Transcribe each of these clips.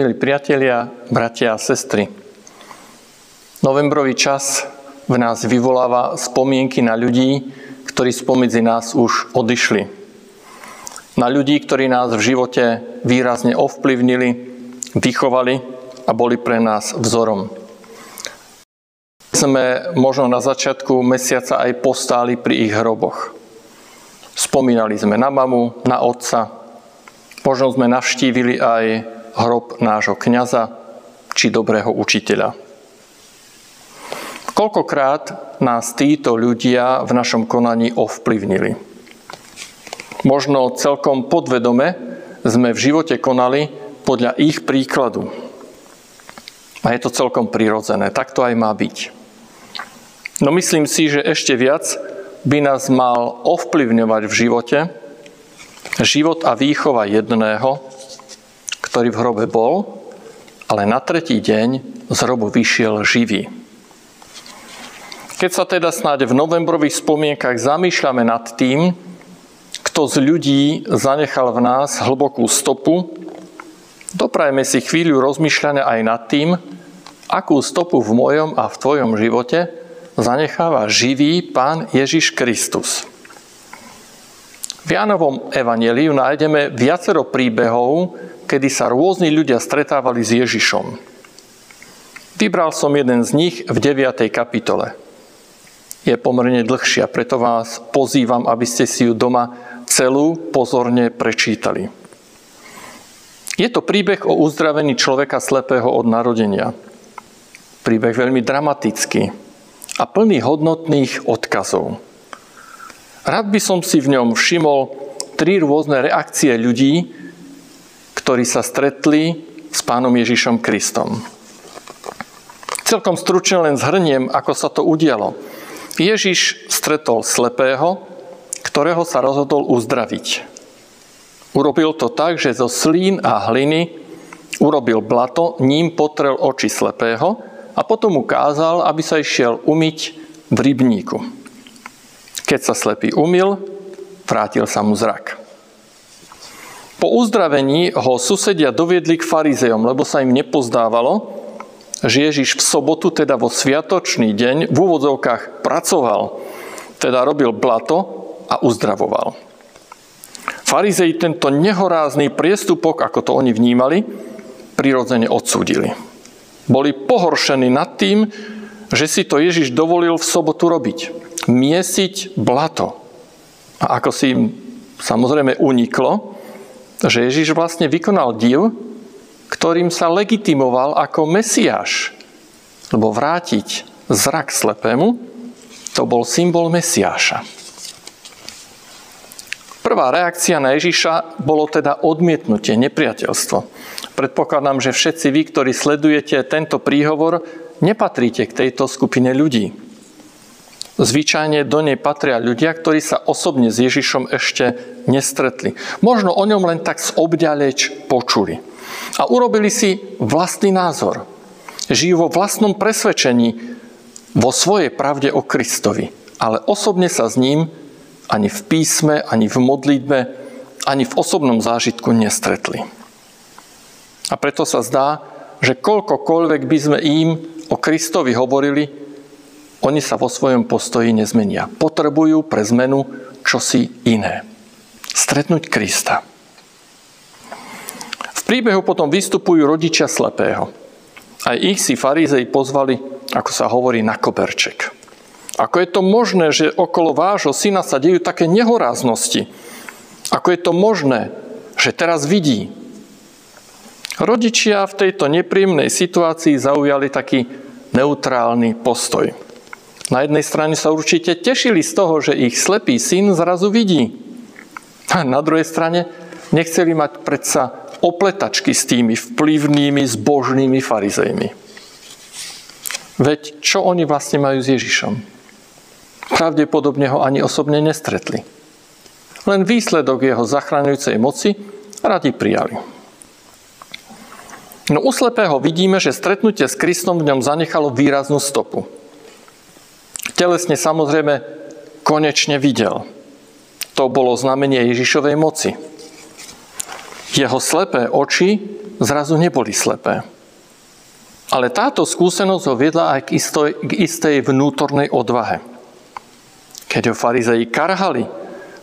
Milí priatelia, bratia a sestry, novembrový čas v nás vyvoláva spomienky na ľudí, ktorí spomedzi nás už odišli. Na ľudí, ktorí nás v živote výrazne ovplyvnili, vychovali a boli pre nás vzorom. Sme možno na začiatku mesiaca aj postáli pri ich hroboch. Spomínali sme na mamu, na otca, možno sme navštívili aj hrob nášho kňaza či dobrého učiteľa. Koľkokrát nás títo ľudia v našom konaní ovplyvnili. Možno celkom podvedome sme v živote konali podľa ich príkladu. A je to celkom prirodzené. Tak to aj má byť. No myslím si, že ešte viac by nás mal ovplyvňovať v živote život a výchova jedného, ktorý v hrobe bol, ale na tretí deň z hrobu vyšiel živý. Keď sa teda snáď v novembrových spomienkach zamýšľame nad tým, kto z ľudí zanechal v nás hlbokú stopu, doprajme si chvíľu rozmýšľania aj nad tým, akú stopu v mojom a v tvojom živote zanecháva živý Pán Ježiš Kristus. V Jánovom evaneliu nájdeme viacero príbehov, kedy sa rôzni ľudia stretávali s Ježišom. Vybral som jeden z nich v 9. kapitole. Je pomerne dlhšia, preto vás pozývam, aby ste si ju doma celú pozorne prečítali. Je to príbeh o uzdravení človeka slepého od narodenia. Príbeh veľmi dramatický a plný hodnotných odkazov. Rád by som si v ňom všimol tri rôzne reakcie ľudí, ktorí sa stretli s pánom Ježišom Kristom. Celkom stručne len zhrniem, ako sa to udialo. Ježiš stretol slepého, ktorého sa rozhodol uzdraviť. Urobil to tak, že zo slín a hliny urobil blato, ním potrel oči slepého a potom ukázal, aby sa išiel umyť v rybníku. Keď sa slepý umil, vrátil sa mu zrak. Po uzdravení ho susedia doviedli k farizejom, lebo sa im nepozdávalo, že Ježiš v sobotu, teda vo sviatočný deň, v úvodzovkách pracoval, teda robil blato a uzdravoval. Farizei tento nehorázný priestupok, ako to oni vnímali, prirodzene odsúdili. Boli pohoršení nad tým, že si to Ježiš dovolil v sobotu robiť. Miesiť blato. A ako si im samozrejme uniklo, že Ježiš vlastne vykonal div, ktorým sa legitimoval ako Mesiáš. Lebo vrátiť zrak slepému, to bol symbol Mesiáša. Prvá reakcia na Ježiša bolo teda odmietnutie, nepriateľstvo. Predpokladám, že všetci vy, ktorí sledujete tento príhovor, nepatríte k tejto skupine ľudí. Zvyčajne do nej patria ľudia, ktorí sa osobne s Ježišom ešte nestretli. Možno o ňom len tak z obďaleč počuli. A urobili si vlastný názor. Žijú vo vlastnom presvedčení, vo svojej pravde o Kristovi. Ale osobne sa s ním ani v písme, ani v modlitbe, ani v osobnom zážitku nestretli. A preto sa zdá, že koľkokoľvek by sme im o Kristovi hovorili, oni sa vo svojom postoji nezmenia. Potrebujú pre zmenu čosi iné. Stretnúť Krista. V príbehu potom vystupujú rodičia slepého. Aj ich si farizej pozvali, ako sa hovorí, na koberček. Ako je to možné, že okolo vášho syna sa dejú také nehoráznosti? Ako je to možné, že teraz vidí? Rodičia v tejto nepríjemnej situácii zaujali taký neutrálny postoj. Na jednej strane sa určite tešili z toho, že ich slepý syn zrazu vidí. A na druhej strane nechceli mať predsa opletačky s tými vplyvnými, zbožnými farizejmi. Veď čo oni vlastne majú s Ježišom? Pravdepodobne ho ani osobne nestretli. Len výsledok jeho zachraňujúcej moci radi prijali. No u slepého vidíme, že stretnutie s Kristom v ňom zanechalo výraznú stopu telesne samozrejme konečne videl. To bolo znamenie Ježišovej moci. Jeho slepé oči zrazu neboli slepé. Ale táto skúsenosť ho viedla aj k istej, k istej vnútornej odvahe. Keď ho farizei karhali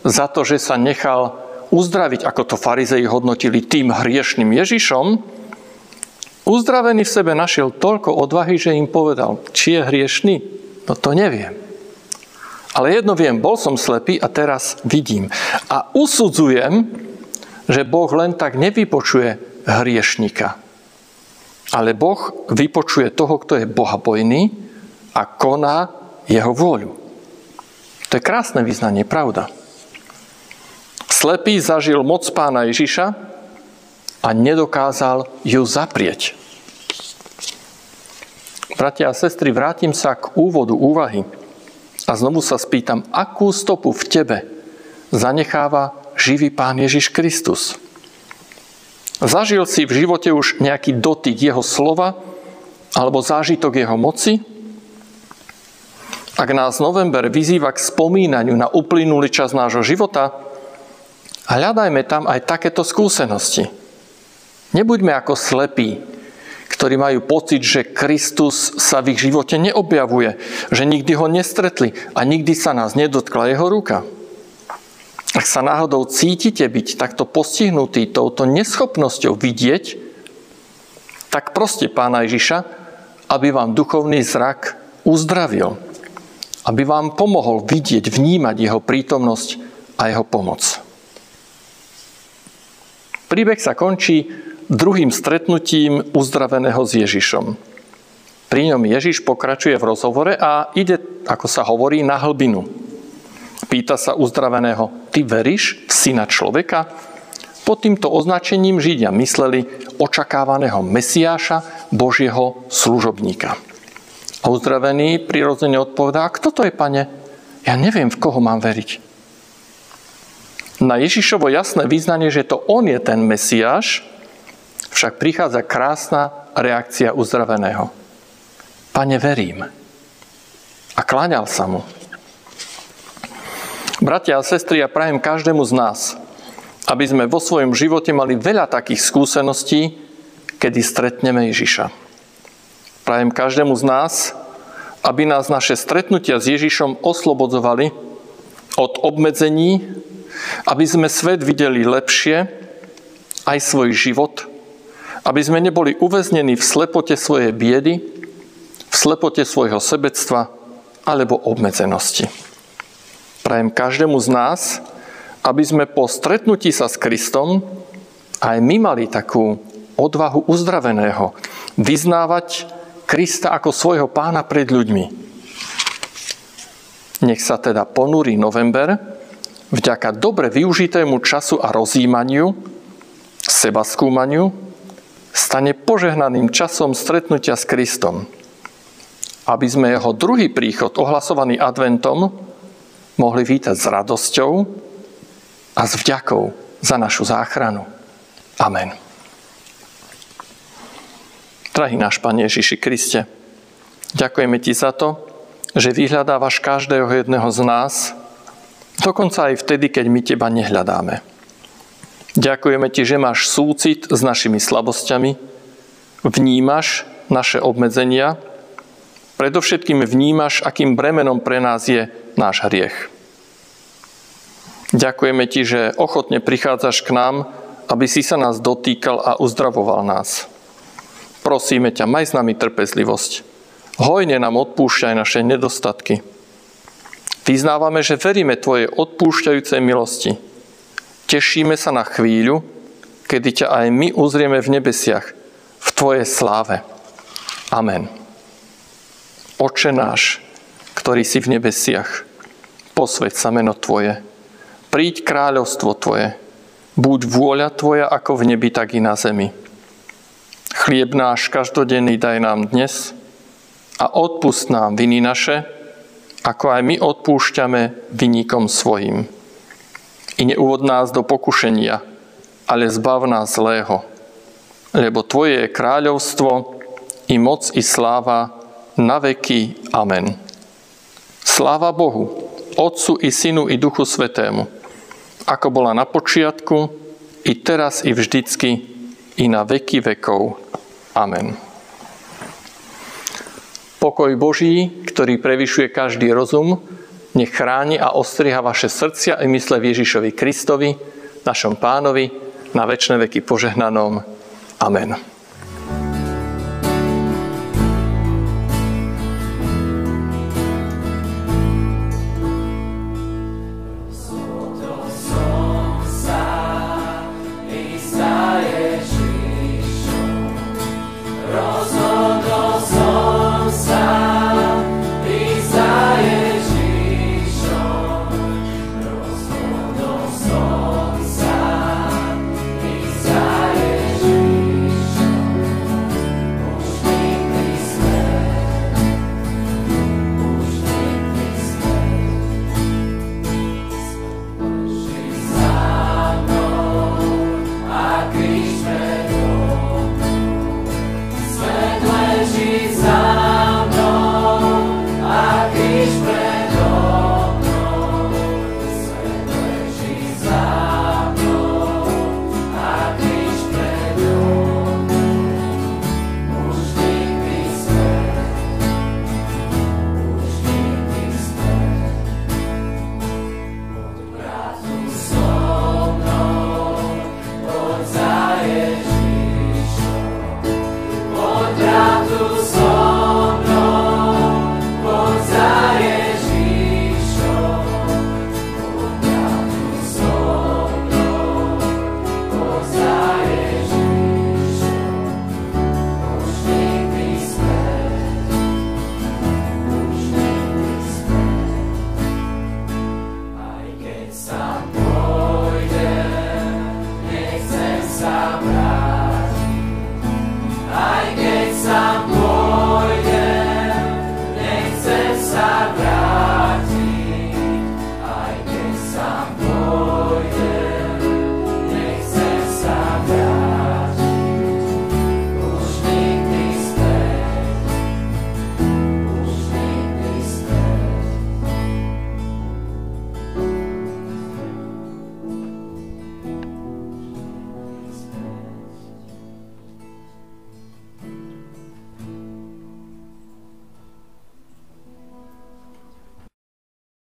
za to, že sa nechal uzdraviť, ako to farizei hodnotili tým hriešným Ježišom, uzdravený v sebe našiel toľko odvahy, že im povedal, či je hriešný, no to neviem. Ale jedno viem, bol som slepý a teraz vidím. A usudzujem, že Boh len tak nevypočuje hriešnika ale Boh vypočuje toho, kto je bohabojný a koná jeho vôľu. To je krásne vyznanie, pravda. Slepý zažil moc pána Ježiša a nedokázal ju zaprieť. Bratia a sestry, vrátim sa k úvodu úvahy a znovu sa spýtam, akú stopu v tebe zanecháva živý pán Ježiš Kristus. Zažil si v živote už nejaký dotyk jeho slova alebo zážitok jeho moci? Ak nás november vyzýva k spomínaniu na uplynulý čas nášho života, hľadajme tam aj takéto skúsenosti. Nebuďme ako slepí, ktorí majú pocit, že Kristus sa v ich živote neobjavuje, že nikdy ho nestretli a nikdy sa nás nedotkla jeho ruka. Ak sa náhodou cítite byť takto postihnutý touto neschopnosťou vidieť, tak proste Pána Ježiša, aby vám duchovný zrak uzdravil. Aby vám pomohol vidieť, vnímať jeho prítomnosť a jeho pomoc. Príbeh sa končí druhým stretnutím uzdraveného s Ježišom. Pri ňom Ježiš pokračuje v rozhovore a ide, ako sa hovorí, na hlbinu. Pýta sa uzdraveného, ty veríš v syna človeka? Pod týmto označením Židia mysleli očakávaného Mesiáša, Božieho služobníka. A uzdravený prirodzene odpovedá, kto to je, pane? Ja neviem, v koho mám veriť. Na Ježišovo jasné význanie, že to on je ten Mesiáš, však prichádza krásna reakcia uzdraveného. Pane, verím. A kláňal sa mu. Bratia a sestry, ja prajem každému z nás, aby sme vo svojom živote mali veľa takých skúseností, kedy stretneme Ježiša. Prajem každému z nás, aby nás naše stretnutia s Ježišom oslobodzovali od obmedzení, aby sme svet videli lepšie, aj svoj život, aby sme neboli uväznení v slepote svojej biedy, v slepote svojho sebectva alebo obmedzenosti. Prajem každému z nás, aby sme po stretnutí sa s Kristom aj my mali takú odvahu uzdraveného vyznávať Krista ako svojho pána pred ľuďmi. Nech sa teda ponúri november vďaka dobre využitému času a rozjímaniu, seba skúmaniu, stane požehnaným časom stretnutia s Kristom. Aby sme jeho druhý príchod ohlasovaný adventom mohli vítať s radosťou a s vďakou za našu záchranu. Amen. Drahý náš Pane Ježiši Kriste, ďakujeme Ti za to, že vyhľadávaš každého jedného z nás, dokonca aj vtedy, keď my Teba nehľadáme. Ďakujeme Ti, že máš súcit s našimi slabosťami, vnímaš naše obmedzenia, predovšetkým vnímaš, akým bremenom pre nás je náš hriech. Ďakujeme Ti, že ochotne prichádzaš k nám, aby si sa nás dotýkal a uzdravoval nás. Prosíme ťa, maj s nami trpezlivosť. Hojne nám odpúšťaj naše nedostatky. Vyznávame, že veríme Tvojej odpúšťajúcej milosti. Tešíme sa na chvíľu, kedy ťa aj my uzrieme v nebesiach, v Tvojej sláve. Amen. Oče náš, ktorý si v nebesiach, posveď sa meno Tvoje. Príď kráľovstvo Tvoje. Buď vôľa Tvoja ako v nebi, tak i na zemi. Chlieb náš každodenný daj nám dnes a odpust nám viny naše, ako aj my odpúšťame vynikom svojim. I neuvod nás do pokušenia, ale zbav nás zlého. Lebo Tvoje je kráľovstvo, i moc, i sláva, na veky. Amen. Sláva Bohu, Otcu i Synu i Duchu Svetému, ako bola na počiatku, i teraz, i vždycky, i na veky vekov. Amen. Pokoj Boží, ktorý prevyšuje každý rozum, nech chráni a ostriha vaše srdcia i mysle Ježišovi Kristovi, našom pánovi, na väčšie veky požehnanom. Amen.